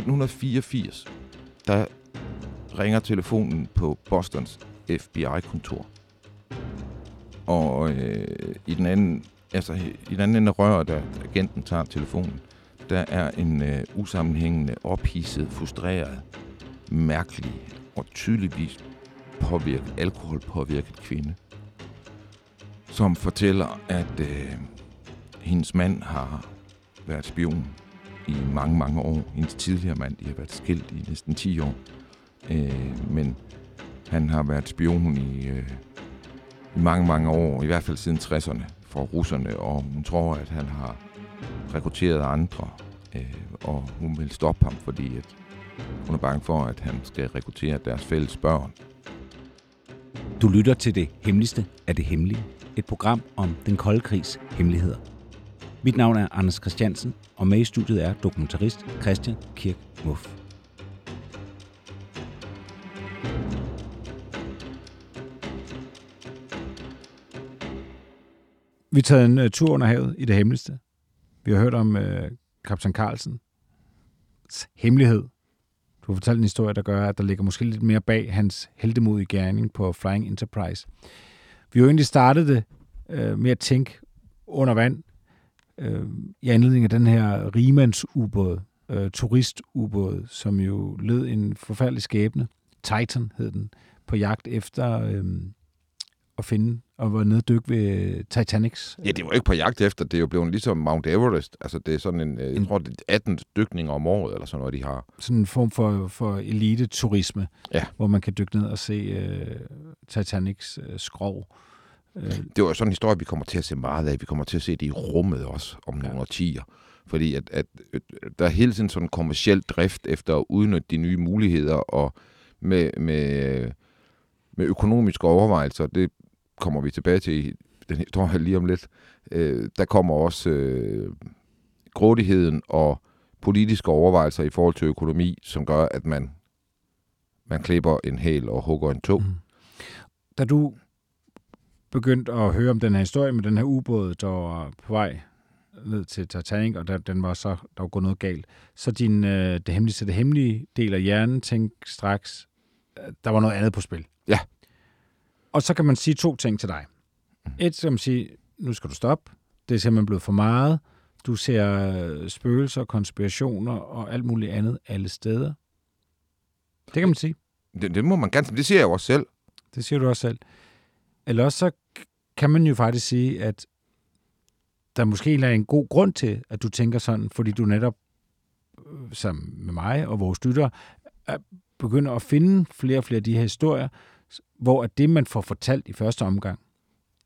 1984, der ringer telefonen på Bostons FBI-kontor. Og øh, i den anden, altså i den anden ende af røret, da agenten tager telefonen, der er en øh, usammenhængende, ophidset, frustreret, mærkelig og tydeligvis påvirket, alkoholpåvirket kvinde, som fortæller, at øh, hendes mand har været spion i mange, mange år. Hendes tidligere mand, de har været skilt i næsten 10 år. Øh, men han har været spion i, øh, i mange, mange år, i hvert fald siden 60'erne for russerne, og hun tror, at han har rekrutteret andre, øh, og hun vil stoppe ham, fordi at hun er bange for, at han skal rekruttere deres fælles børn. Du lytter til det hemmeligste af det hemmelige. Et program om den kolde krigs hemmeligheder. Mit navn er Anders Christiansen, og med i studiet er dokumentarist Christian Kirk Muff. Vi tager en uh, tur under havet i det hemmeligste. Vi har hørt om uh, kaptajn Carlsen hemmelighed. Du har fortalt en historie, der gør, at der ligger måske lidt mere bag hans heldemodige gerning på Flying Enterprise. Vi har jo egentlig startet det uh, med at tænke under vand, øh, i anledning af den her rimandsubåd, øh, turistubåd, som jo lød en forfærdelig skæbne. Titan hed den, på jagt efter øh, at finde og var nede og dykke ved Titanics. Ja, det var ikke på jagt efter, det er jo blevet ligesom Mount Everest. Altså, det er sådan en, øh, jeg tror, det er 18 dykninger om året, eller sådan noget, de har. Sådan en form for, for elite-turisme, Ja. hvor man kan dykke ned og se øh, Titanics øh, skrov. Øh, Det var jo sådan en historie, vi kommer til at se meget af. Vi kommer til at se det i rummet også om nogle Ja. årtier. Fordi at, at, at der er hele tiden sådan en kommersiel drift efter at udnytte de nye muligheder, og med, med, med økonomiske overvejelser, det kommer vi tilbage til i den historie lige om lidt, øh, der kommer også øh, grådigheden og politiske overvejelser i forhold til økonomi, som gør, at man, man klipper en hæl og hugger en tog. Mm. Da du begyndte at høre om den her historie med den her ubåd, der var på vej ned til Titanic, og der, den var så, der var gået noget galt, så din, øh, det hemmelige, så det hemmelige del af hjernen tænkte straks, øh, der var noget andet på spil. Ja. Og så kan man sige to ting til dig. Et, så kan man sige, nu skal du stoppe. Det er simpelthen blevet for meget. Du ser øh, spøgelser, konspirationer og alt muligt andet alle steder. Det kan man sige. Det, det må man gerne, det siger jeg jo også selv. Det siger du også selv. Eller også så kan man jo faktisk sige, at der måske er en god grund til, at du tænker sådan, fordi du netop, øh, som sammen med mig og vores lytter, begynder at finde flere og flere af de her historier, hvor at det, man får fortalt i første omgang,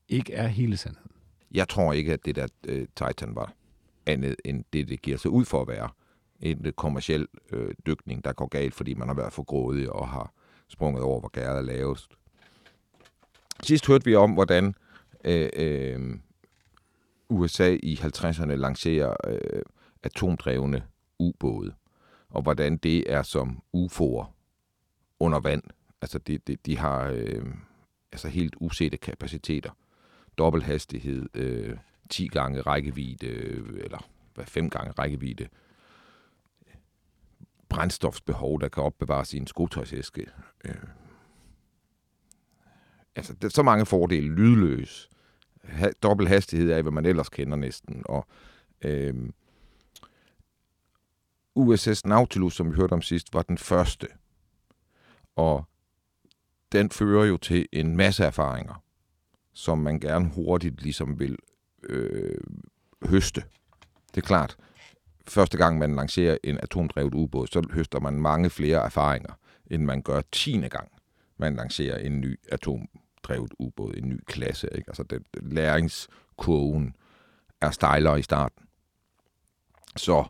ikke er hele sandheden. Jeg tror ikke, at det der øh, Titan var andet end det, det giver sig ud for at være. En øh, kommersiel øh, dykning, der går galt, fordi man har været for grådig og har sprunget over, hvor gæret er lavest. Sidst hørte vi om, hvordan øh, øh, USA i 50'erne lancerer øh, atomdrevne ubåde, og hvordan det er som UFO'er under vand. Altså, de, de, de har øh, altså helt usete kapaciteter dobbelthastighed, øh, 10 gange rækkevidde, øh, eller hvad, 5 gange rækkevidde, brændstofsbehov, der kan opbevares i en skotøjsæske. Øh. Altså, der er så mange fordele. Lydløs. Ha- dobbelt hastighed er, hvad man ellers kender næsten. Og øh, USS Nautilus, som vi hørte om sidst, var den første. Og den fører jo til en masse erfaringer som man gerne hurtigt ligesom vil øh, høste. Det er klart, første gang man lancerer en atomdrevet ubåd, så høster man mange flere erfaringer, end man gør tiende gang, man lancerer en ny drevet ubåd, en ny klasse. Ikke? Altså den, læringskurven er stejlere i starten. Så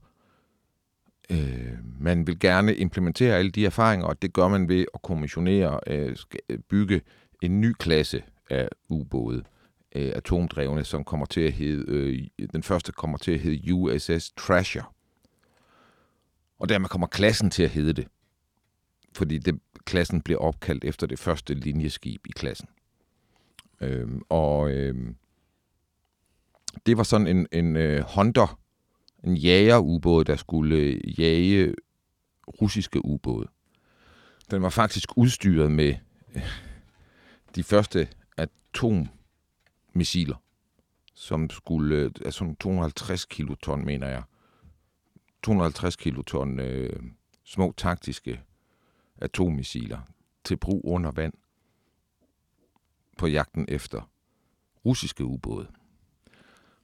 øh, man vil gerne implementere alle de erfaringer, og det gør man ved at kommissionere, øh, øh bygge en ny klasse af ubåde, øh, atomdrevne, som kommer til at hedde, øh, den første kommer til at hedde USS Trasher. Og dermed kommer klassen til at hedde det, fordi det, klassen bliver opkaldt efter det første linjeskib i klassen. Øh, og øh, det var sådan en, en øh, Hunter, en jagerubåd, der skulle øh, jage russiske ubåde. Den var faktisk udstyret med øh, de første atommissiler, som skulle, øh, altså 250 kiloton, mener jeg. 250 kiloton øh, små taktiske atommissiler til brug under vand på jagten efter russiske ubåde.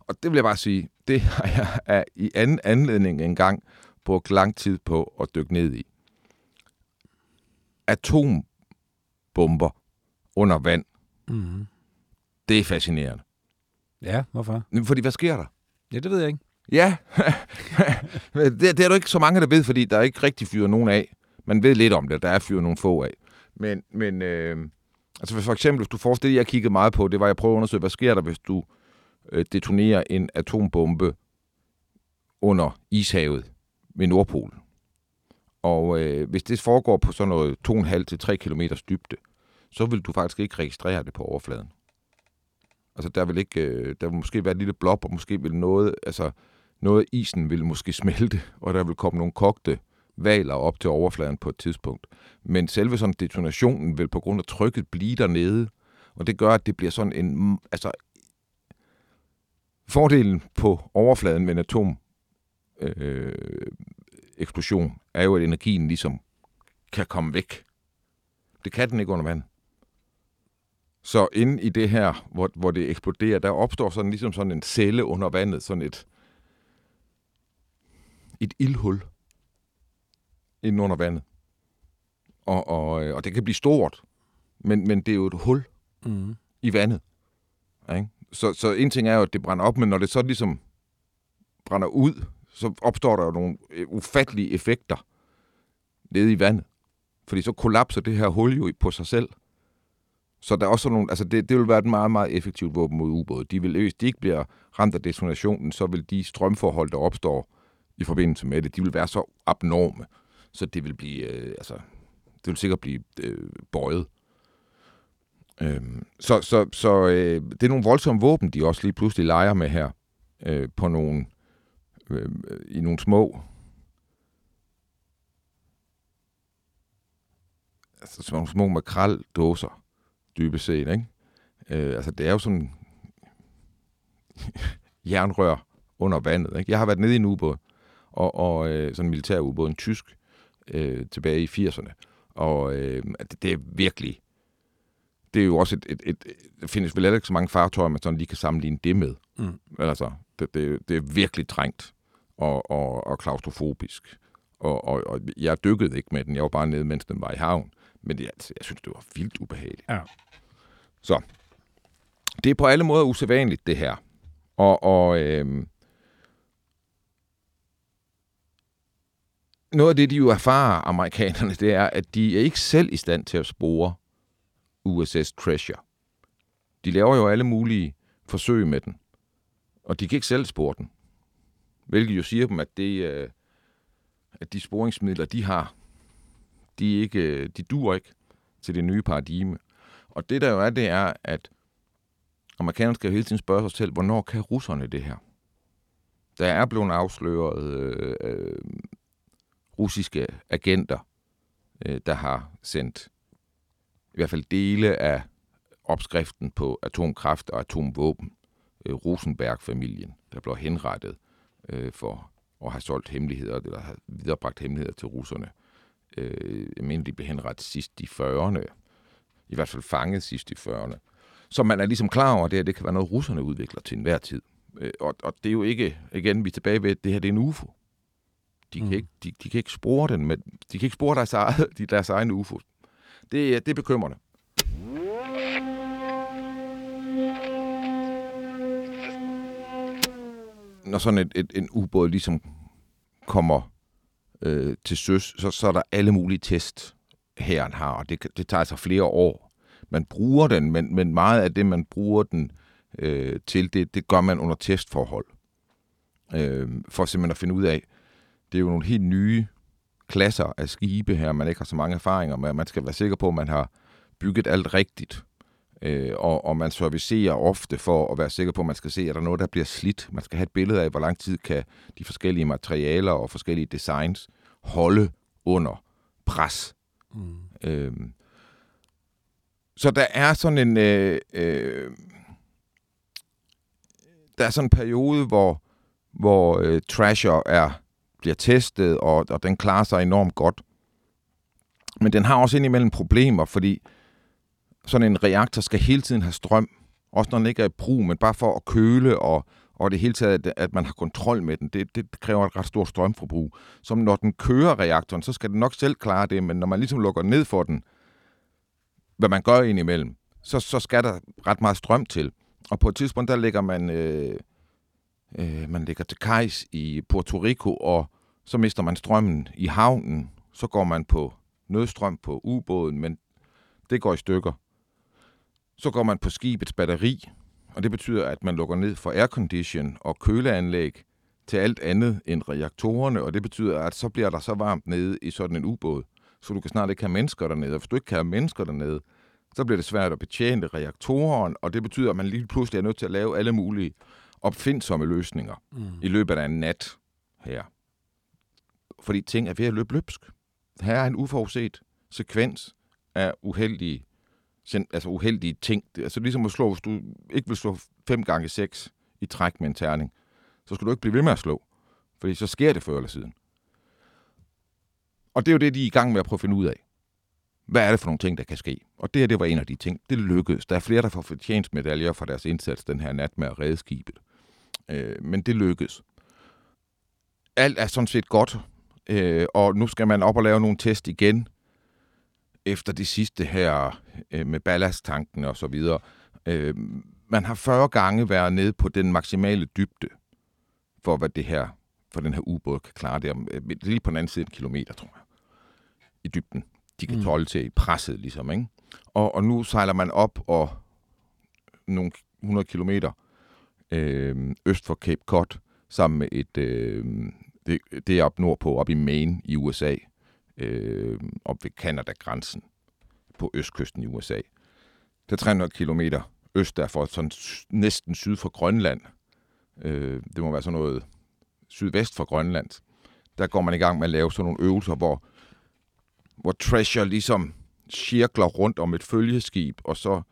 Og det vil jeg bare sige, det har jeg i anden anledning engang brugt lang tid på at dykke ned i. Atombomber under vand. Mm. Det er fascinerende. Ja, hvorfor? Fordi hvad sker der? Ja, det ved jeg ikke. Ja, det, det er der ikke så mange, der ved, fordi der er ikke rigtig fyret nogen af. Man ved lidt om det, der er fyret nogle få af. Men, men øh, altså for eksempel, hvis du forestiller det, jeg kiggede meget på, det var, at jeg prøvede at undersøge, hvad sker der, hvis du øh, detonerer en atombombe under ishavet ved Nordpolen. Og øh, hvis det foregår på sådan noget 2,5-3 km dybde, så vil du faktisk ikke registrere det på overfladen. Altså der vil ikke, øh, der vil måske være et lille blob, og måske vil noget, altså noget af isen vil måske smelte, og der vil komme nogle kogte valer op til overfladen på et tidspunkt. Men selve sådan detonationen vil på grund af trykket blive dernede, og det gør, at det bliver sådan en, mm, altså fordelen på overfladen med en atom øh, eksplosion er jo, at energien ligesom kan komme væk. Det kan den ikke under vand. Så inde i det her, hvor, hvor det eksploderer, der opstår sådan ligesom sådan en celle under vandet, sådan et, et ildhul inde under vandet. Og, og, og det kan blive stort, men, men det er jo et hul Mm. i vandet. Ikke? Så, så en ting er jo, at det brænder op, men når det så ligesom brænder ud, så opstår der jo nogle øh, ufattelige effekter nede i vandet. Fordi så kollapser det her hul jo på sig selv. Så der er også nogle, altså det, det vil være et meget, meget effektivt våben mod ubåde. De vil, hvis de ikke bliver ramt af detonationen, så vil de strømforhold, der opstår i forbindelse med det, de vil være så abnorme, så det vil blive, øh, altså, det vil sikkert blive øh, bøjet. Øhm, så så, så øh, det er nogle voldsomme våben, de også lige pludselig leger med her, øh, på nogle, øhm, øh, i nogle små, altså som nogle små makraldåser, dybest set, ikke? Øh, altså det er jo sådan jernrør under vandet, ikke? Jeg har været nede i en ubåd, og, og øh, sådan en militær ubåd, en tysk, øh, tilbage i 80'erne, og øh, det, det er virkelig det er jo også et, et, et, der findes vel ikke så mange fartøjer, man sådan lige kan sammenligne det med. Mm. Altså, det, det, det er virkelig trængt og, og, og klaustrofobisk. Og, og, og jeg dykkede ikke med den, jeg var bare nede, mens den var i havn. Men det, altså, jeg synes, det var vildt ubehageligt. Ja. Så, det er på alle måder usædvanligt, det her. Og, og øhm, noget af det, de jo erfarer, amerikanerne, det er, at de er ikke selv i stand til at spore USS Treasure. De laver jo alle mulige forsøg med den, og de kan ikke selv spore den. Hvilket jo siger dem, at, det, øh, at de sporingsmidler, de har, de, ikke, øh, de dur ikke til det nye paradigme. Og det der jo er, det er, at amerikanerne skal jo hele tiden spørge sig selv, hvornår kan russerne det her? Der er blevet afsløret øh, øh, russiske agenter, øh, der har sendt i hvert fald dele af opskriften på atomkraft og atomvåben. Øh, Rosenberg-familien, der blev henrettet øh, for at have solgt hemmeligheder, eller have viderebragt hemmeligheder til russerne. Øh, jeg mener, de blev henrettet sidst i 40'erne. I hvert fald fanget sidst i 40'erne. Så man er ligesom klar over, at det her det kan være noget, russerne udvikler til enhver tid. Øh, og, og det er jo ikke, igen, vi er tilbage ved, at det her det er en UFO. De kan, Mm. ikke, de, de kan ikke spore den, men de kan ikke spore deres, eget, de, deres egen UFO. Det, det er bekymrende. når sådan et, et, en ubåd ligesom kommer øh, til søs, så, så er der alle mulige test, herren har, og det, det tager altså flere år. Man bruger den, men, men meget af det, man bruger den øh, til, det, det gør man under testforhold. Øh, for simpelthen at finde ud af, det er jo nogle helt nye klasser af skibe her, man ikke har så mange erfaringer med. Man skal være sikker på, at man har bygget alt rigtigt. Øh, og, og man servicerer ofte for at være sikker på, at man skal se, at der er noget, der bliver slidt. Man skal have et billede af, hvor lang tid kan de forskellige materialer og forskellige designs holde under pres. Mm. Øh, så der er sådan en... Øh, øh, der er sådan en periode, hvor, hvor øh, Trasher er, bliver testet, og, og den klarer sig enormt godt. Men den har også indimellem problemer, fordi sådan en reaktor skal hele tiden have strøm, også når den ikke er i brug, men bare for at køle og, og det hele taget, at man har kontrol med den, det, det kræver et ret stort strømforbrug. Så når den kører reaktoren, så skal den nok selv klare det, men når man ligesom lukker ned for den, hvad man gør indimellem, så, så skal der ret meget strøm til. Og på et tidspunkt, der ligger man, øh, øh, man ligger til kajs i Puerto Rico, og så mister man strømmen i havnen. Så går man på nødstrøm på ubåden, men det går i stykker. Så går man på skibets batteri, og det betyder, at man lukker ned for aircondition og køleanlæg til alt andet end reaktorerne, og det betyder, at så bliver der så varmt nede i sådan en ubåd, så du kan snart ikke have mennesker dernede. Og hvis du ikke kan have mennesker dernede, så bliver det svært at betjene reaktoren, og det betyder, at man lige pludselig er nødt til at lave alle mulige opfindsomme løsninger mm. i løbet af en nat her. Fordi ting er ved at løbe løbsk. Her er en uforudset sekvens af uheldige, altså uheldige ting. Altså ligesom at slå, hvis du ikke vil slå 5 gange 6 i træk med en terning, så skal du ikke blive ved med at slå. Fordi så sker det før eller siden. Og det er jo det, de er i gang med at prøve at finde ud af. Hvad er det for nogle ting, der kan ske? Og det her, det var en af de ting. Det lykkedes. Der er flere, der får fortjensmedaljer for deres indsats den her nat med at redde skibet. Øh, men det lykkedes. Alt er sådan set godt, øh, og nu skal man op og lave nogle test igen, efter det sidste her øh, med ballasttanken og så videre. Øh, man har 40 gange været nede på den maksimale dybde, for hvad det her, for den her ubåd kan klare det. Øh, er lige på den anden side en kilometer, tror jeg, i dybden. De kan mm. tåle til i presset, ligesom. Ikke? Og, og nu sejler man op og nogle 100 kilometer øh, øst for Cape Cod, sammen med et, øh, det, det er op nordpå, op i Maine i USA, øh, op ved Canada-grænsen på østkysten i USA. Det er 300 kilometer øst derfor, sådan næsten syd for Grønland. Øh, det må være sådan noget sydvest for Grønland. Der går man i gang med at lave sådan nogle øvelser, hvor, hvor Treasure ligesom cirkler rundt om et følgeskib, og så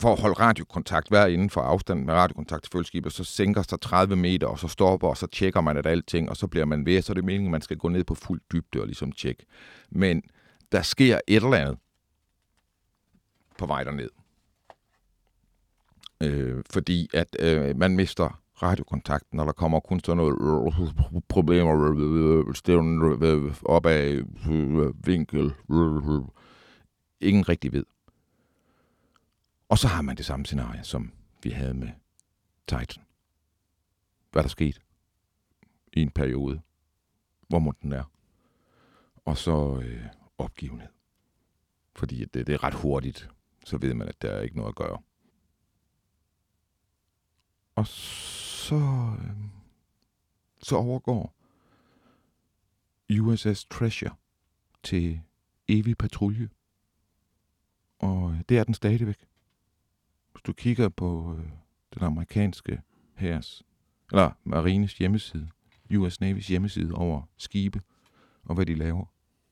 for at holde radiokontakt, være inden for afstand med radiokontakt til følgeskibet, så sænker sig 30 meter, og så stopper, og så tjekker man at alting, og så bliver man ved, så er det meningen, at man skal gå ned på fuld dybde og ligesom tjekke. Men der sker et eller andet på vej derned. Øh, fordi at øh, man mister radiokontakten, når der kommer kun sådan noget problemer, stævnen op af vinkel, ingen rigtig ved. Og så har man det samme scenarie, som vi havde med Titan. Hvad der skete i en periode, hvor må den er. Og så øh, opgivenhed. Fordi det, det er ret hurtigt, så ved man, at der er ikke noget at gøre. Og så, øh, så overgår USS Treasure til evig patrulje. Og øh, det er den stadigvæk. Hvis du kigger på øh, den amerikanske hærs, eller marines hjemmeside, US Navy's hjemmeside over skibe og hvad de laver,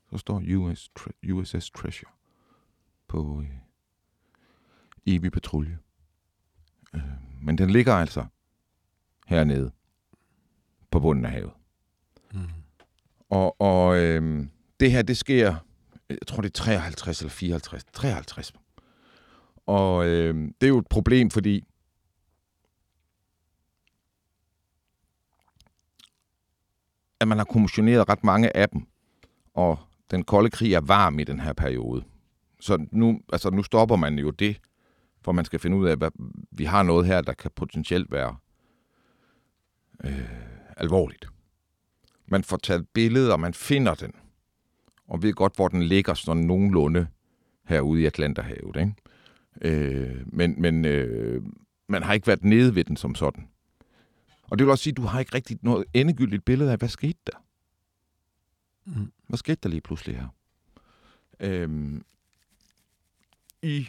så står US, USS Treasure på øh, evig patrulje. Øh, men den ligger altså hernede på bunden af havet. Mm. Og, og øh, det her, det sker, jeg tror det er 53 eller 54, 53 og øh, det er jo et problem, fordi at man har kommissioneret ret mange af dem, og den kolde krig er varm i den her periode. Så nu, altså nu stopper man jo det, for man skal finde ud af, at vi har noget her, der kan potentielt være øh, alvorligt. Man får taget billeder, og man finder den, og ved godt, hvor den ligger sådan nogenlunde herude i Atlanterhavet. Ikke? Øh, men men øh, man har ikke været nede ved den som sådan. Og det vil også sige, at du har ikke rigtig noget endegyldigt billede af, hvad skete der? Mm. Hvad skete der lige pludselig her? Øhm, I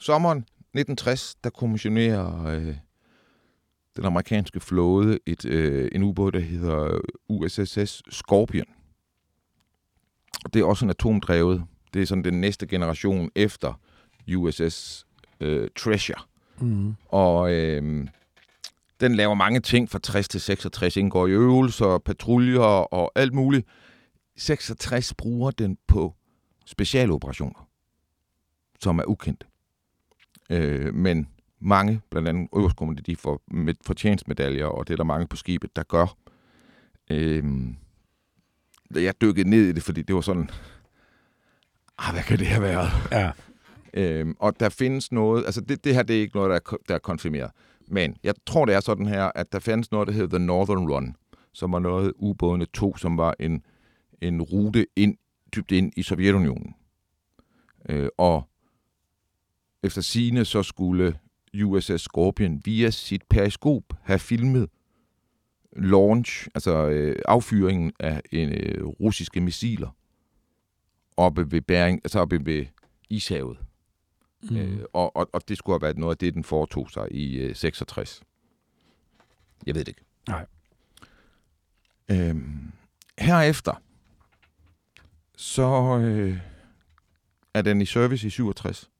sommeren 1960, der kommissionerer øh, den amerikanske flåde et, øh, en ubåd, der hedder USS Scorpion. Og det er også en atomdrevet. Det er sådan den næste generation efter USS øh, Treasure. Mm. Og øh, den laver mange ting fra 60 til 66, indgår i øvelser, patruljer og alt muligt. 66 bruger den på specialoperationer, som er ukendte. Øh, men mange, blandt andet øverstkommende, de får med fortjenstmedaljer, og det er der mange på skibet, der gør. Øh, jeg dykkede ned i det, fordi det var sådan, ah, hvad kan det have været? Ja. Øhm, og der findes noget, altså det, det her det er ikke noget, der er, der er konfirmeret. Men jeg tror, det er sådan her, at der findes noget, der hedder The Northern Run, som var noget ubådene 2, som var en, en rute ind, dybt ind i Sovjetunionen. Øh, og efter sine så skulle USS Scorpion via sit periskop have filmet launch, altså øh, affyringen af en, øh, russiske missiler oppe ved Bering, altså oppe ved Ishavet. Mm. Øh, og, og, og det skulle have været noget af det, den foretog sig i øh, 66. Jeg ved det ikke. Nej. Øhm, herefter, så øh, er den i service i 67.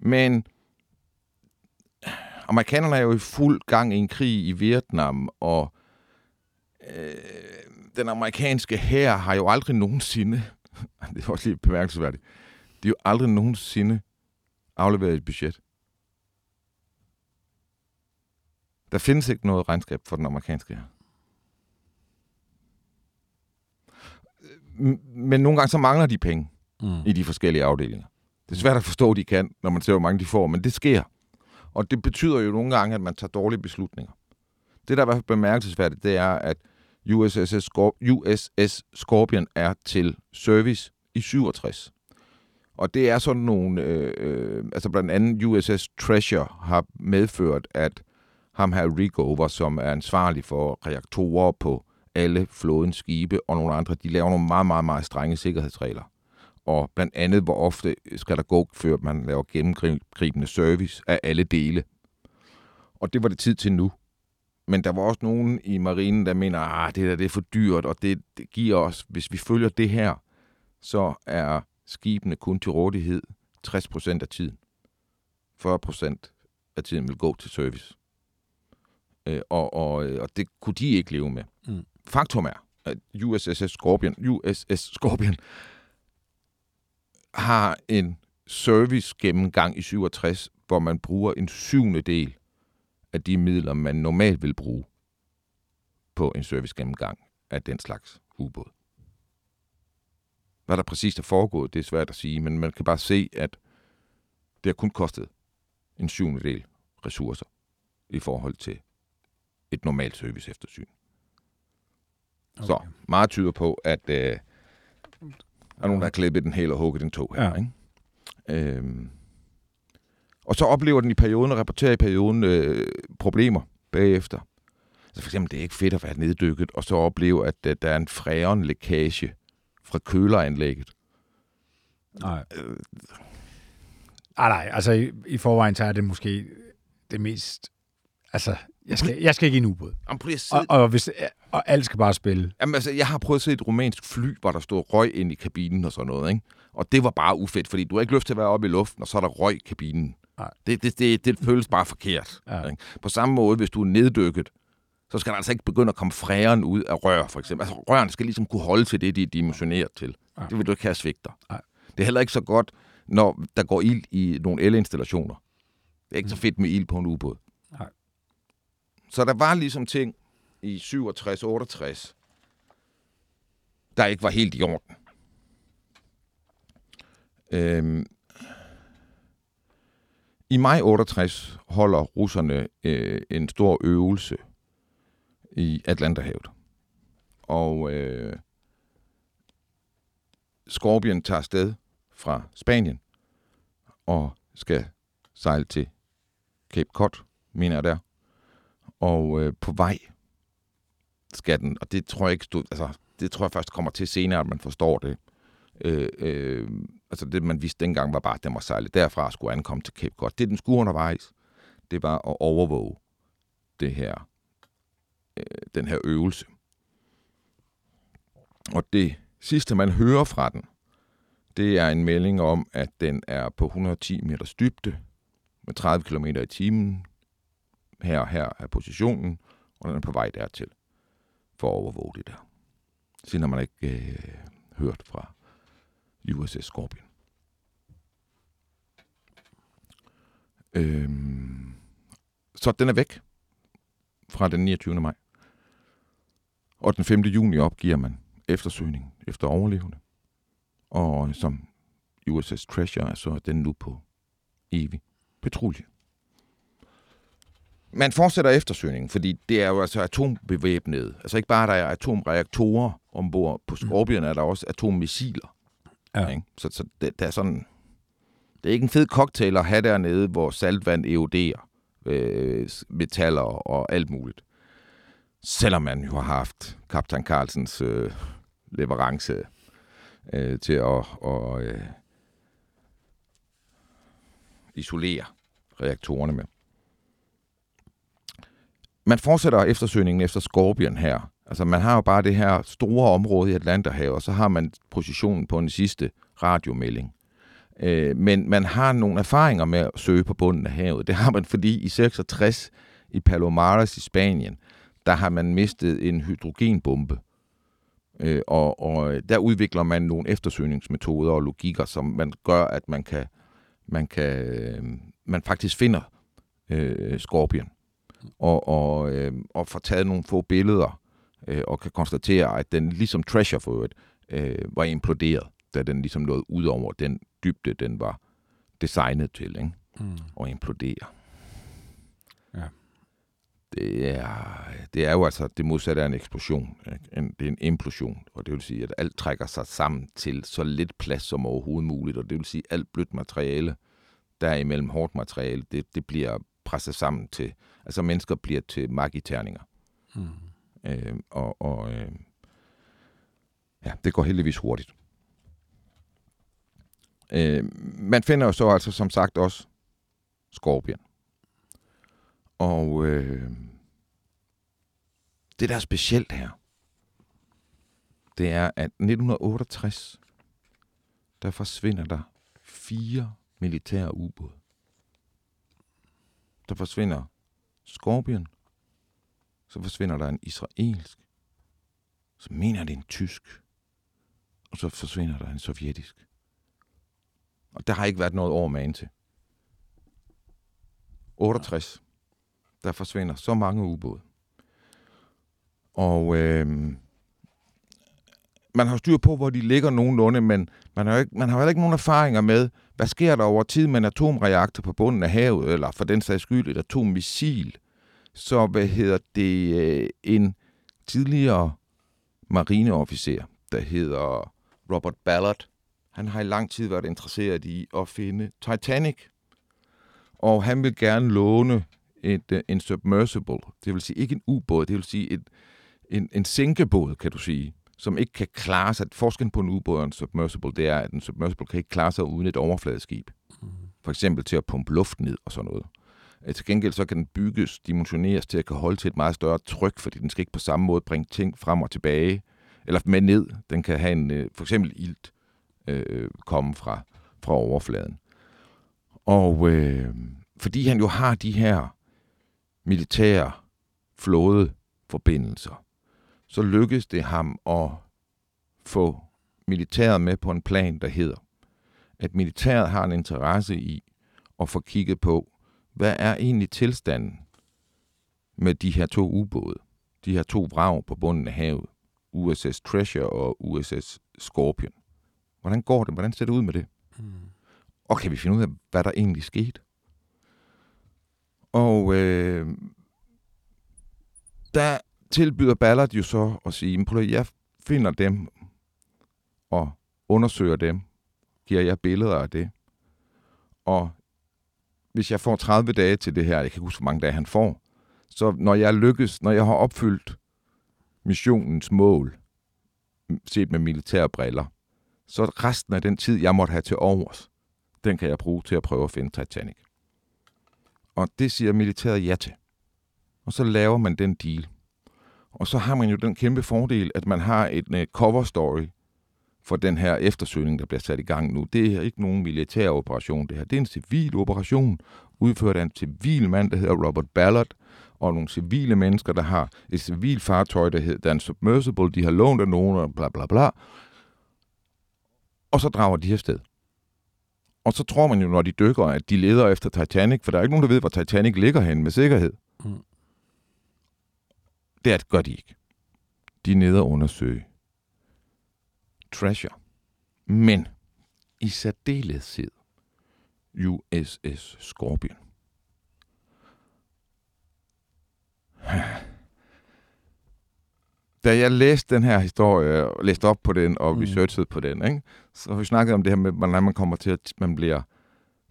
Men amerikanerne er jo i fuld gang i en krig i Vietnam, og øh, den amerikanske hær har jo aldrig nogensinde, det er også lige bemærkelsesværdigt, de har jo aldrig nogensinde afleveret et budget. Der findes ikke noget regnskab for den amerikanske her. Men nogle gange så mangler de penge Mm. i de forskellige afdelinger. Det er svært at forstå, at de kan, når man ser, hvor mange de får, men det sker. Og det betyder jo nogle gange, at man tager dårlige beslutninger. Det, der er i hvert fald bemærkelsesværdigt, det er, at USS, Scorp- USS Scorpion er til service i 67. Og det er sådan nogle, øh, øh, altså blandt andet USS Treasure har medført, at ham her Rigover, som er ansvarlig for reaktorer på alle flådens skibe og nogle andre, de laver nogle meget, meget, meget strenge sikkerhedsregler. Og blandt andet, hvor ofte skal der gå, før man laver gennemgribende service af alle dele. Og det var det tid til nu. Men der var også nogen i marinen, der mener, at det der det er for dyrt, og det, det giver os, hvis vi følger det her, så er skibene kun til rådighed 60% af tiden. 40% af tiden vil gå til service. Øh, og, og, øh, og det kunne de ikke leve med. Mm. Faktum er, at USS Scorpion, USS Scorpion har en service gennemgang i 67, hvor man bruger en syvende del af de midler, man normalt vil bruge på en service gennemgang af den slags ubåd. Hvad der præcist er foregået, det er svært at sige, men man kan bare se, at det har kun kostet en syvende del ressourcer i forhold til et normalt service eftersyn. Okay. Så meget tyder på, at øh, der er nogen, der har klippet den hele og hugget den to her. Ja. Ikke? Øhm. Og så oplever den i perioden, og rapporterer i perioden, øh, problemer bagefter. Så for eksempel, det er ikke fedt at være neddykket, og så opleve, at øh, der er en fræren lækage fra køleranlægget. Nej. Ah, nej, altså i, i forvejen så er det måske det mest... Altså, jeg skal, jeg skal ikke i en ubåd. Jamen, prøv lige at sidde Og, og, hvis, og alt skal bare spille. Jamen, altså, jeg har prøvet at se et romansk fly, hvor der stod røg ind i kabinen og sådan noget, ikke? Og det var bare ufedt, fordi du har ikke lyst til at være oppe i luften, og så er der røg i kabinen. Nej. Det, det, det, det føles bare forkert. Ja. Ikke? På samme måde, hvis du er neddykket, så skal der altså ikke begynde at komme fræren ud af rør, for eksempel. Altså, rørene skal ligesom kunne holde til det, de er dimensioneret til. Nej. Det vil du ikke have svigter. Nej. Det er heller ikke så godt, når der går ild i nogle elinstallationer. Det er ikke så fedt med ild på en ubåd. Nej. Så der var ligesom ting i 67-68, der ikke var helt i orden. Øhm, I maj 68 holder russerne øh, en stor øvelse i Atlanterhavet. Og øh, Scorpion tager sted fra Spanien og skal sejle til Cape Cod, mener jeg der. Og øh, på vej skal den, og det tror jeg ikke stod, altså, det tror jeg først kommer til senere, at man forstår det. Øh, øh, altså det, man vidste dengang, var bare, at den var sejlet derfra og skulle ankomme til Cape Cod. Det, den skulle undervejs, det var at overvåge det her, øh, den her øvelse. Og det sidste, man hører fra den, det er en melding om, at den er på 110 meters dybde med 30 km i timen. Her og her er positionen, og den er på vej dertil for at overvåge det der. Siden har man ikke øh, hørt fra USS Scorpion. Øhm, så den er væk fra den 29. maj. Og den 5. juni opgiver man eftersøgning efter overlevende. Og som USS Treasure er så den nu på evig patrulje. Man fortsætter eftersøgningen, fordi det er jo altså atombevæbnet. Altså ikke bare, der er atomreaktorer ombord. På Scorpion er der også atommissiler. Ja. Ikke? Så, så det, det er sådan... Det er ikke en fed cocktail at have dernede, hvor saltvand eroderer øh, metaller og alt muligt. Selvom man jo har haft kaptajn Carlsens øh, leverance øh, til at og, øh, isolere reaktorerne med. Man fortsætter eftersøgningen efter Scorpion her. Altså man har jo bare det her store område i Atlanterhavet, og så har man positionen på en sidste radiomelding. Øh, men man har nogle erfaringer med at søge på bunden af havet. Det har man, fordi i 66 i Palomares i Spanien, der har man mistet en hydrogenbombe. Øh, og, og der udvikler man nogle eftersøgningsmetoder og logikker, som man gør, at man kan, man kan, øh, man faktisk finder øh, Scorpion og, og, øh, og får taget nogle få billeder øh, og kan konstatere, at den ligesom Treasure for øvrigt, øh, var imploderet, da den ligesom nåede ud over den dybde, den var designet til, ikke? Mm. og implodere. Ja. Det er, det er jo altså det modsatte af en eksplosion. Ikke? det er en implosion, og det vil sige, at alt trækker sig sammen til så lidt plads som overhovedet muligt, og det vil sige, at alt blødt materiale, der er imellem hårdt materiale, det, det bliver presset sammen til, altså mennesker bliver til magiterninger. Mm. Øh, og og øh, ja, det går heldigvis hurtigt. Øh, man finder jo så altså som sagt også skorpion. Og øh, det, der er specielt her, det er, at 1968, der forsvinder der fire militære ubåde. Der forsvinder Scorpion, så forsvinder der en israelsk, så mener det en tysk, og så forsvinder der en sovjetisk. Og der har ikke været noget over med til. 68, der forsvinder så mange ubåde. Og øh, man har styr på, hvor de ligger nogenlunde, men man har, ikke, man har heller ikke nogen erfaringer med, hvad sker der over tid med en atomreaktor på bunden af havet, eller for den sags skyld et atommissil. Så hvad hedder det, øh, en tidligere marineofficer, der hedder Robert Ballard, han har i lang tid været interesseret i at finde Titanic. Og han vil gerne låne et, øh, en submersible, det vil sige ikke en ubåd, det vil sige et, en, en sænkebåd, kan du sige, som ikke kan klare sig. Forskellen på en ubåd og en submersible, det er, at en submersible kan ikke klare sig uden et overfladeskib. Mm. For eksempel til at pumpe luft ned og sådan noget. Øh, til gengæld så kan den bygges, dimensioneres til at kan holde til et meget større tryk, fordi den skal ikke på samme måde bringe ting frem og tilbage, eller med ned. Den kan have en, øh, for eksempel ilt øh, komme fra, fra overfladen. Og øh, fordi han jo har de her militære flådeforbindelser, så lykkes det ham at få militæret med på en plan, der hedder, at militæret har en interesse i at få kigget på, hvad er egentlig tilstanden med de her to ubåde, de her to vrag på bunden af havet, USS Treasure og USS Scorpion. Hvordan går det? Hvordan ser det ud med det? Mm. Og kan vi finde ud af, hvad der egentlig skete? Og øh, der tilbyder Ballard jo så at sige, prøv at, jeg finder dem og undersøger dem, giver jeg billeder af det, og hvis jeg får 30 dage til det her, jeg kan huske, hvor mange dage han får, så når jeg lykkes, når jeg har opfyldt missionens mål, set med militære briller, så resten af den tid, jeg måtte have til overs, den kan jeg bruge til at prøve at finde Titanic. Og det siger militæret ja til. Og så laver man den deal. Og så har man jo den kæmpe fordel, at man har et øh, cover story for den her eftersøgning, der bliver sat i gang nu. Det er ikke nogen militær operation, det her. Det er en civil operation, udført af en civil mand, der hedder Robert Ballard, og nogle civile mennesker, der har et civilt fartøj, der hedder Dan submersible, de har lånt af nogen, og bla bla bla. Og så drager de afsted. Og så tror man jo, når de dykker, at de leder efter Titanic, for der er ikke nogen, der ved, hvor Titanic ligger hen med sikkerhed. Mm. Det gør de ikke. De er nede og undersøge Treasure. Men i særdeleshed USS Scorpion. Da jeg læste den her historie, og læste op på den, og mm. researchede på den, ikke? så vi snakket om det her med, hvordan man kommer til, at man bliver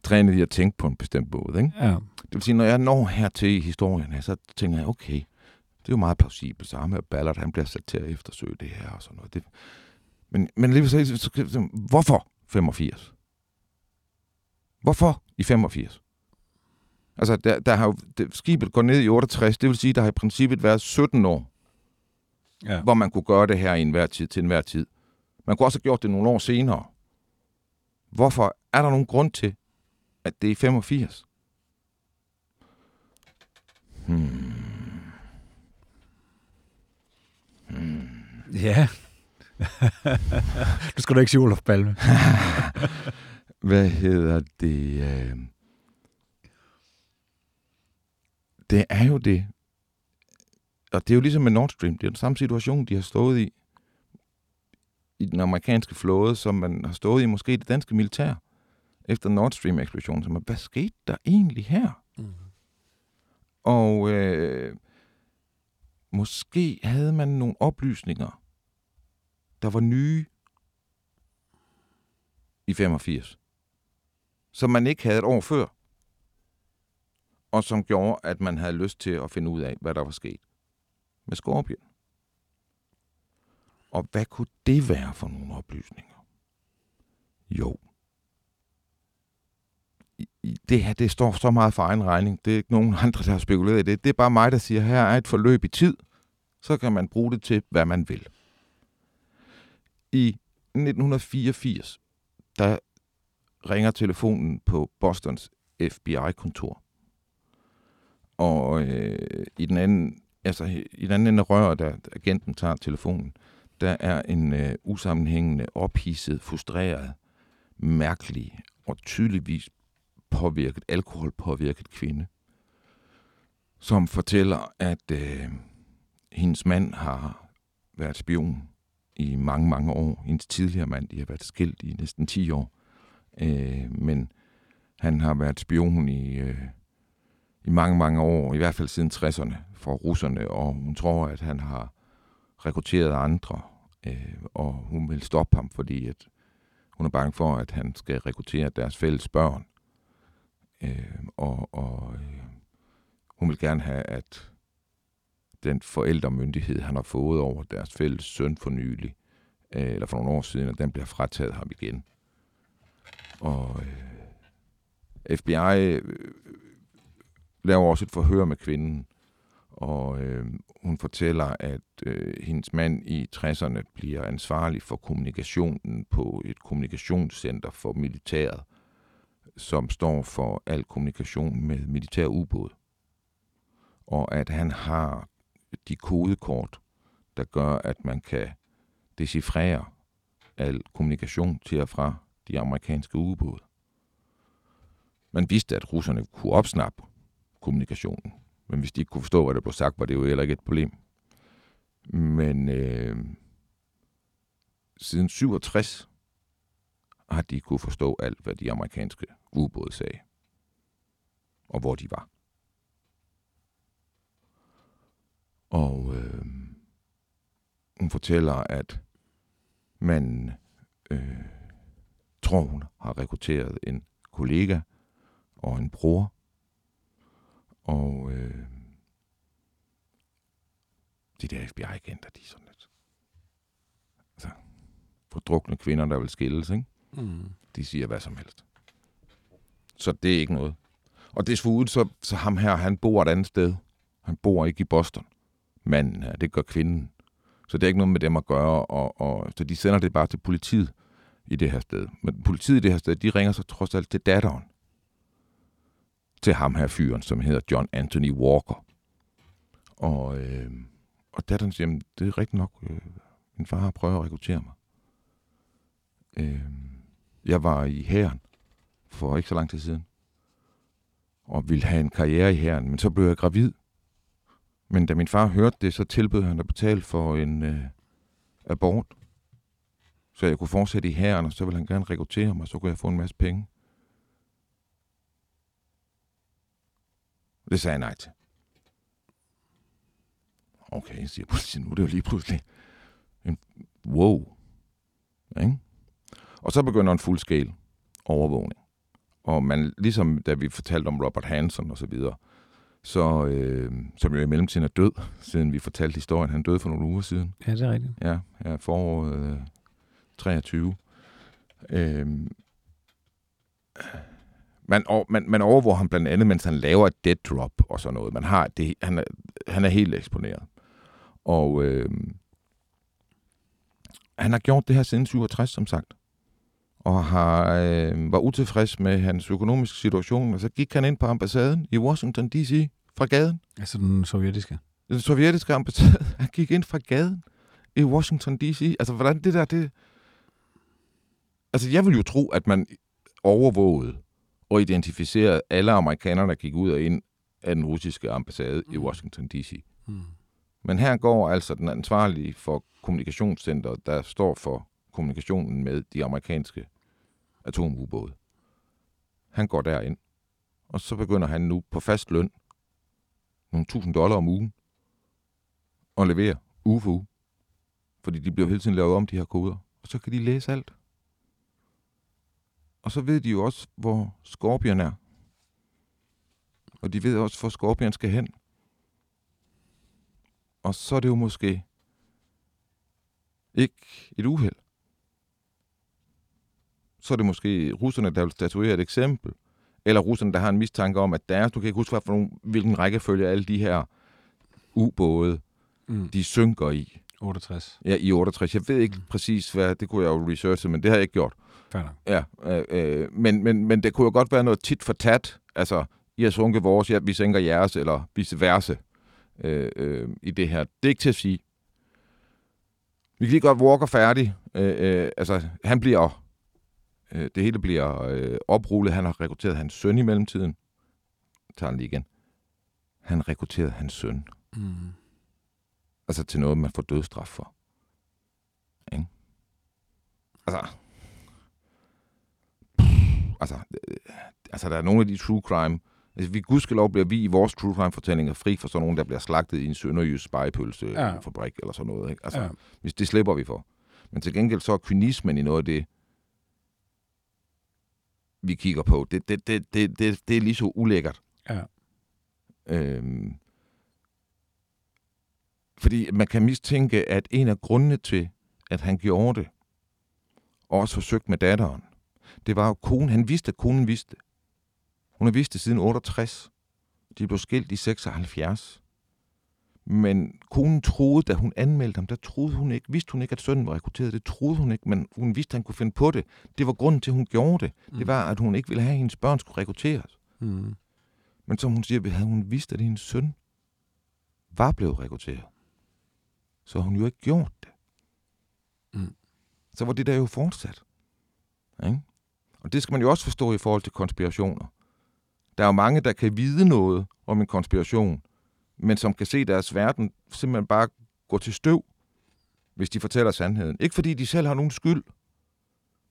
trænet i at tænke på en bestemt måde. Ikke? Ja. Det vil sige, når jeg når hertil i historien her, så tænker jeg, okay, det er jo meget plausibelt. Så ham her Ballard, han bliver sat til at eftersøge det her og sådan noget. Det, men, men lige så, så, så, hvorfor 85? Hvorfor i 85? Altså, der, der har jo, det, skibet går ned i 68, det vil sige, der har i princippet været 17 år, ja. hvor man kunne gøre det her i enhver tid, til enhver tid. Man kunne også have gjort det nogle år senere. Hvorfor er der nogen grund til, at det er i 85? Hmm. Hmm. Ja. du skal da ikke sige Olof Palme. Hvad hedder det? Øh? Det er jo det. Og det er jo ligesom med Nord Stream. Det er den samme situation, de har stået i i den amerikanske flåde, som man har stået i måske i det danske militær efter Nord Stream-eksplosionen. Så man, hvad skete der egentlig her? Mm. Og øh, måske havde man nogle oplysninger, der var nye i 85, som man ikke havde et år før, og som gjorde, at man havde lyst til at finde ud af, hvad der var sket med Skorpion. Og hvad kunne det være for nogle oplysninger? Jo. det her, det står så meget for egen regning. Det er ikke nogen andre, der har spekuleret i det. Det er bare mig, der siger, her er et forløb i tid. Så kan man bruge det til, hvad man vil. I 1984, der ringer telefonen på Bostons FBI-kontor. Og øh, i den anden, altså i den anden ende af røret, da agenten tager telefonen, der er en øh, usammenhængende, ophidset, frustreret, mærkelig og tydeligvis påvirket, alkoholpåvirket kvinde, som fortæller, at øh, hendes mand har været spion i mange, mange år. Hendes tidligere mand, de har været skilt i næsten 10 år. Øh, men han har været spion i, øh, i mange, mange år, i hvert fald siden 60'erne, for russerne, og hun tror, at han har rekrutteret andre, øh, og hun vil stoppe ham, fordi at hun er bange for, at han skal rekruttere deres fælles børn. Øh, og og øh, hun vil gerne have, at den forældremyndighed, han har fået over deres fælles søn for nylig, øh, eller for nogle år siden, at den bliver frataget ham igen. Og øh, FBI øh, laver også et forhør med kvinden, og øh, hun fortæller, at øh, hendes mand i 60'erne bliver ansvarlig for kommunikationen på et kommunikationscenter for militæret, som står for al kommunikation med militær ubåd. Og at han har de kodekort, der gør, at man kan decifrere al kommunikation til og fra de amerikanske ubåde. Man vidste, at russerne kunne opsnappe kommunikationen, men hvis de ikke kunne forstå, hvad der blev sagt, var det jo heller ikke et problem. Men øh, siden 67 har de kunne forstå alt, hvad de amerikanske ubåde sagde, og hvor de var. Og øh, fortæller, at man øh, tror, hun har rekrutteret en kollega og en bror. Og øh, de der FBI-agenter, de er sådan lidt... Altså, fordrukne kvinder, der vil skilles, ikke? Mm. De siger hvad som helst. Så det er ikke noget. Og desuden, så, så ham her, han bor et andet sted. Han bor ikke i Boston. Manden her, det gør kvinden. Så det er ikke noget med dem at gøre, og, og, så de sender det bare til politiet i det her sted. Men politiet i det her sted, de ringer så trods alt til datteren. Til ham her fyren, som hedder John Anthony Walker. Og, øh, og datteren siger, "Jamen, det er rigtigt nok, øh, min far har prøvet at rekruttere mig. Øh, jeg var i hæren for ikke så lang tid siden, og ville have en karriere i hæren, men så blev jeg gravid. Men da min far hørte det, så tilbød han at betale for en øh, abort, så jeg kunne fortsætte i hæren, og så ville han gerne rekruttere mig, så kunne jeg få en masse penge. Det sagde jeg nej til. Okay, siger politiet, nu er det jo lige pludselig en wow. Ikke? Og så begynder en fuldskale overvågning. Og man, ligesom da vi fortalte om Robert Hansen og så videre, så, øh, som jo i mellemtiden er død, siden vi fortalte historien. Han døde for nogle uger siden. Ja, det er rigtigt. Ja, ja foråret øh, 23. Øh, man, man, man overvåger ham blandt andet, mens han laver et dead drop og sådan noget. Man har det, han, er, han er helt eksponeret. Og øh, han har gjort det her siden 67, som sagt. Og har, øh, var utilfreds med hans økonomiske situation, og så gik han ind på ambassaden i Washington D.C. fra gaden. Altså den sovjetiske. Den sovjetiske ambassade, han gik ind fra gaden i Washington D.C. Altså, hvordan det der, det... Altså, jeg vil jo tro, at man overvågede og identificerede alle amerikanere, der gik ud og ind af den russiske ambassade mm. i Washington D.C. Mm. Men her går altså den ansvarlige for kommunikationscenteret, der står for kommunikationen med de amerikanske atomubåde. Han går derind, og så begynder han nu på fast løn, nogle tusind dollar om ugen, og levere uge for uge. Fordi de bliver hele tiden lavet om, de her koder. Og så kan de læse alt. Og så ved de jo også, hvor Scorpion er. Og de ved også, hvor Scorpion skal hen. Og så er det jo måske ikke et uheld. Så er det måske russerne, der vil statuere et eksempel. Eller russerne, der har en mistanke om, at deres, du kan ikke huske, hvad for nogen, hvilken rækkefølge alle de her ubåde, Mm. de synker i. 68. Ja, i 68. Jeg ved ikke mm. præcis, hvad, det kunne jeg jo researche, men det har jeg ikke gjort. Fair nok. Ja, øh, øh, men, men, men det kunne jo godt være noget tit for tat. Altså, I har sunket vores, ja, vi sænker jeres, eller vice versa øh, øh, i det her. Det er ikke til at sige. Vi kan lige godt Walker færdig. Øh, øh, altså, han bliver... Øh, det hele bliver øh, oprullet. Han har rekrutteret hans søn i mellemtiden. Tager han lige igen. Han rekrutterede hans søn. Mm. Altså til noget, man får dødsstraf for. Ikke? Altså... Altså, øh, altså, der er nogle af de true crime... Altså, vi gudskelov bliver vi i vores true crime-fortællinger fri for sådan nogen, der bliver slagtet i en sønderjysk spejepølsefabrik Ja. eller sådan noget. Ikke? Altså, Ja. hvis det slipper vi for. Men til gengæld så er kynismen i noget af det, vi kigger på, det, det, det, det, det, det er lige så ulækkert. Ja. Øhm, fordi man kan mistænke, at en af grundene til, at han gjorde det, og også forsøgt med datteren, det var jo konen, han vidste, at konen vidste. Hun har vidst det siden 68. De blev skilt i 76. Men konen troede, da hun anmeldte ham, der troede hun ikke, vidste hun ikke, at sønnen var rekrutteret. Det troede hun ikke, men hun vidste, at han kunne finde på det. Det var grunden til, at hun gjorde det. Mm. Det var, at hun ikke ville have, at hendes børn skulle rekrutteres. Mm. Men som hun siger, havde hun vidst, at hendes søn var blevet rekrutteret, så hun jo ikke gjort det. Mm. Så var det der jo fortsat. Ikke? Og det skal man jo også forstå i forhold til konspirationer. Der er jo mange, der kan vide noget om en konspiration, men som kan se deres verden simpelthen bare gå til støv, hvis de fortæller sandheden. Ikke fordi de selv har nogen skyld,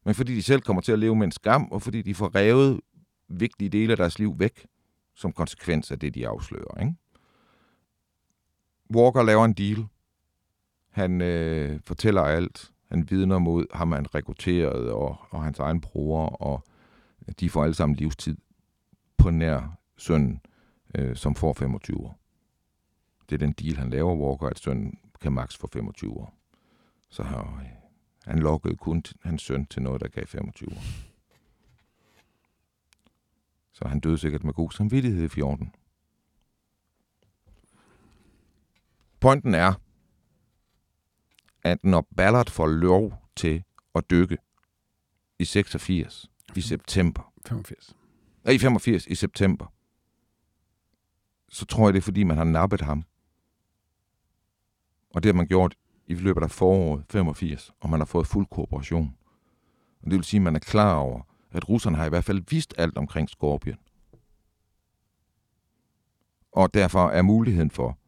men fordi de selv kommer til at leve med en skam, og fordi de får revet vigtige dele af deres liv væk som konsekvens af det, de afslører. Ikke? Walker laver en deal. Han øh, fortæller alt. Han vidner mod ham, han rekrutteret, og, og hans egen bror, og de får alle sammen livstid på nær sønnen, øh, som får 25 år. Det er den deal, han laver, Walker, at sønnen kan maks få 25 år. Så har, øh, han lokkede kun hans søn til noget, der gav 25 år. Så han døde sikkert med god samvittighed i 14. Pointen er, at når Ballard får lov til at dykke i 86, i september, 85. i 85 i september, så tror jeg, det er fordi, man har nappet ham. Og det har man gjort i løbet af foråret 85, og man har fået fuld kooperation. Og det vil sige, at man er klar over, at russerne har i hvert fald vidst alt omkring Scorpion. Og derfor er muligheden for,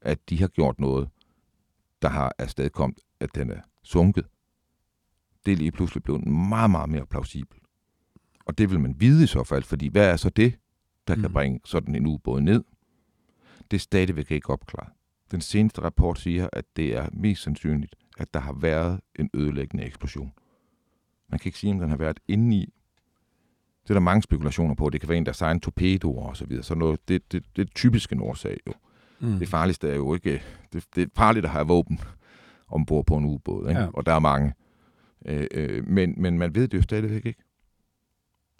at de har gjort noget, der har afstedkommet, at den er sunket, det er lige pludselig blevet meget, meget mere plausibel. Og det vil man vide i så fald, fordi hvad er så det, der kan Mm. bringe sådan en ubåd ned? Det er stadigvæk ikke opklaret. Den seneste rapport siger, at det er mest sandsynligt, at der har været en ødelæggende eksplosion. Man kan ikke sige, om den har været inde i. Det er der mange spekulationer på. Det kan være en, der sejler en torpedo og så videre. Så noget, det, det, det er typisk en årsag jo. Mm. Det farligste er jo ikke... Det, det er farligt at have våben ombord på en ubåd, ikke? Ja. og der er mange. Øh, øh, men, men man ved det jo stadigvæk ikke.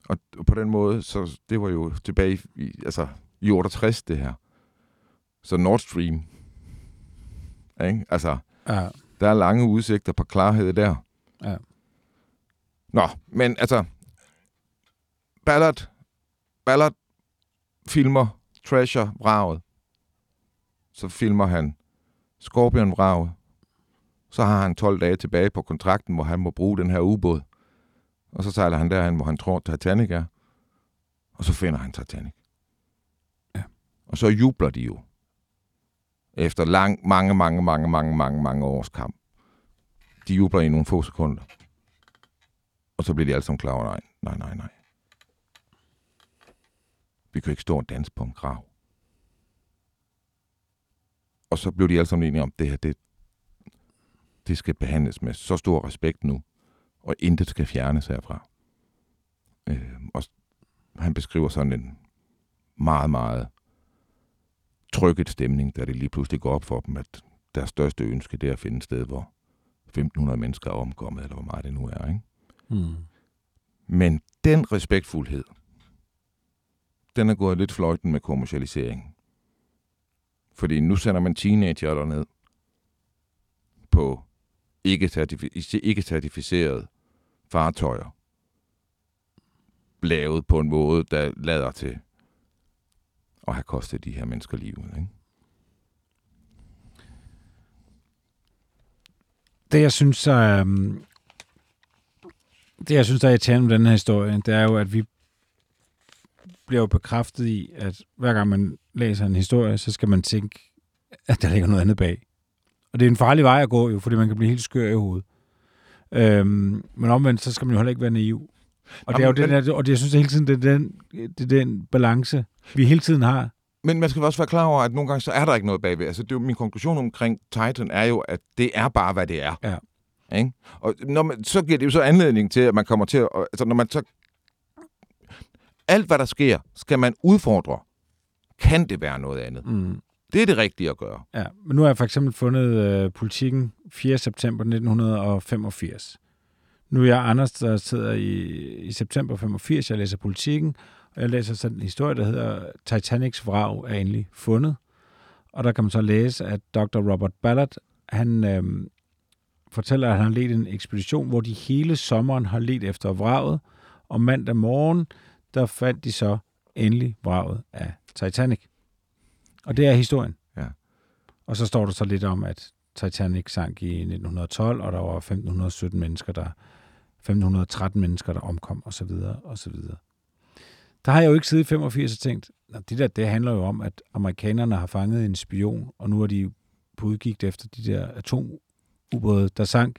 Og, og på den måde, så det var jo tilbage i, altså, i 68, det her. Så Nord Stream, ikke? Altså, Ja. der er lange udsigter på klarhed der. Ja. Nå, men altså, Ballard, Ballard filmer Treasure vraget. Så filmer han Scorpion vraget. Så har han 12 dage tilbage på kontrakten, hvor han må bruge den her ubåd. Og så sejler han derhen, hvor han tror, Titanic er. Og så finder han Titanic. Ja. Og så jubler de jo. Efter lang, mange, mange, mange, mange, mange, mange års kamp. De jubler i nogle få sekunder. Og så bliver de alle sammen klar over, nej, nej, nej, nej. Vi kan ikke stå og danse på en grav. Og så blev de alle sammen enige om, at det her, det, det skal behandles med så stor respekt nu, og intet skal fjernes herfra. Øh, og han beskriver sådan en meget, meget trykket stemning, da det lige pludselig går op for dem, at deres største ønske det er at finde et sted, hvor 1500 mennesker er omkommet, eller hvor meget det nu er. Ikke? Mm. Men den respektfuldhed, den er gået lidt fløjten med kommercialisering. Fordi nu sender man teenager derned på ikke-certificerede ikke-certificerede fartøjer, lavet på en måde, der lader til at have kostet de her mennesker livet. Ikke? Det, jeg synes, er, øhm, det, jeg synes, der er irriterende med den her historie, det er jo, at vi bliver jo bekræftet i, at hver gang man læser en historie, så skal man tænke, at der ligger noget andet bag. Og det er en farlig vej at gå, jo, fordi man kan blive helt skør i hovedet. Øhm, men omvendt, så skal man jo heller ikke være naiv. Og det er jo den der, og det, jeg synes det hele tiden, det er den, det er den balance, vi hele tiden har. Men man skal også være klar over, at nogle gange så er der ikke noget bagved. Altså, det er jo, min konklusion omkring Titan er jo, at det er bare, hvad det er. Ja. Ikke? Og når man, så giver det jo så anledning til, at man kommer til at... Altså, når man så... Alt, hvad der sker, skal man udfordre. Kan det være noget andet? Mm. Det er det rigtige at gøre. Ja, men nu har jeg for eksempel fundet øh, politikken 4. september 1985. Nu er jeg Anders, der sidder i, i september 85. Jeg læser politikken, og jeg læser sådan en historie, der hedder Titanics vrag er endelig fundet. Og der kan man så læse, at Dr. Robert Ballard, han øh, fortæller, at han har ledt en ekspedition, hvor de hele sommeren har let efter vraget, og mandag morgen, der fandt de så endelig vraget af Titanic. Og det er historien. Ja. Og så står der så lidt om, at Titanic sank i 1912, og der var 1517 mennesker, der 1513 mennesker, der omkom, og så videre, og så videre. Der har jeg jo ikke siddet i 85 og tænkt, "Nå, det der, det handler jo om, at amerikanerne har fanget en spion, og nu er de på udkig efter de der atomubåde, der sank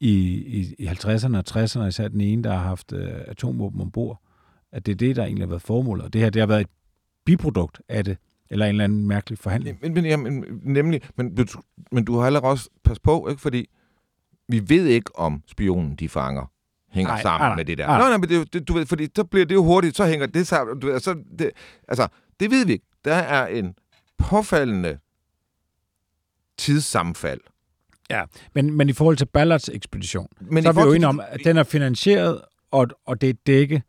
i, i, i 50'erne og 60'erne, især den ene, der har haft øh, atomvåben ombord. At det er det, der egentlig har været formålet. Og det her, det har været et biprodukt af det. Eller en eller anden mærkelig forhandling. Men, men, jamen, nemlig, men, du- men du har heller også pas på, ikke? fordi vi ved ikke, om spionen, de fanger, hænger nej, sammen nej. med det der. Nej. Nej, nej, men det, det, du ved, fordi så bliver det jo hurtigt, så hænger det sammen. Du ved, så det, altså, det ved vi ikke. Der er en påfaldende tidssammenfald. Ja, men, men i forhold til Ballards ekspedition, Men så er vi jo enige om, at den er finansieret, og, og det er dække.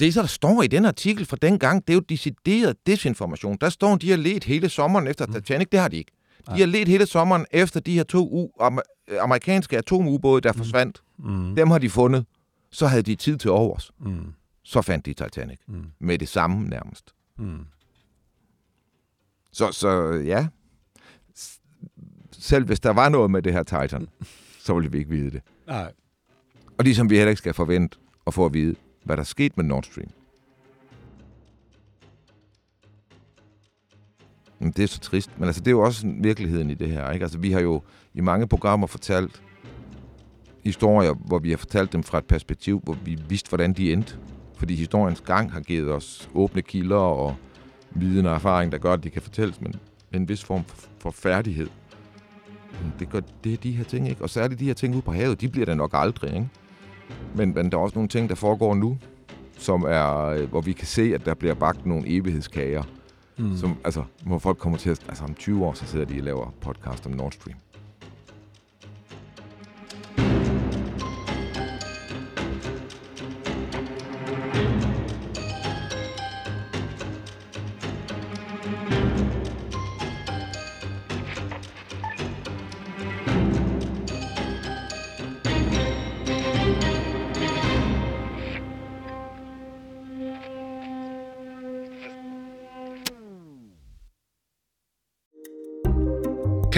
Det, så der står i den artikel fra dengang, det er jo decideret desinformation. Der står, de har let hele sommeren efter Titanic. Det har de ikke. De har let hele sommeren efter de her to am- amerikanske atomubåde, der forsvandt. Mm. Dem har de fundet. Så havde de tid til overs. Mm. Så fandt de Titanic. Mm. Med det samme nærmest. Mm. Så, så ja. Selv hvis der var noget med det her Titan, så ville vi ikke vide det. Nej. Og ligesom vi heller ikke skal forvente at få at vide, hvad der skete med Nord Stream. Det er så trist. Men altså, det er jo også virkeligheden i det her. Ikke? Altså, vi har jo i mange programmer fortalt historier, hvor vi har fortalt dem fra et perspektiv, hvor vi vidste, hvordan de endte. Fordi historiens gang har givet os åbne kilder og viden og erfaring, der gør, at de kan fortælles med en vis form for, færdighed. Men Det, gør, det er de her ting, ikke? Og særligt de her ting ude på havet, de bliver der nok aldrig, ikke? Men, men der er også nogle ting, der foregår nu, som er, øh, hvor vi kan se, at der bliver bagt nogle evighedskager, mm. som, altså, hvor folk kommer til at, altså om 20 år, så sidder de og laver podcast om Nord Stream.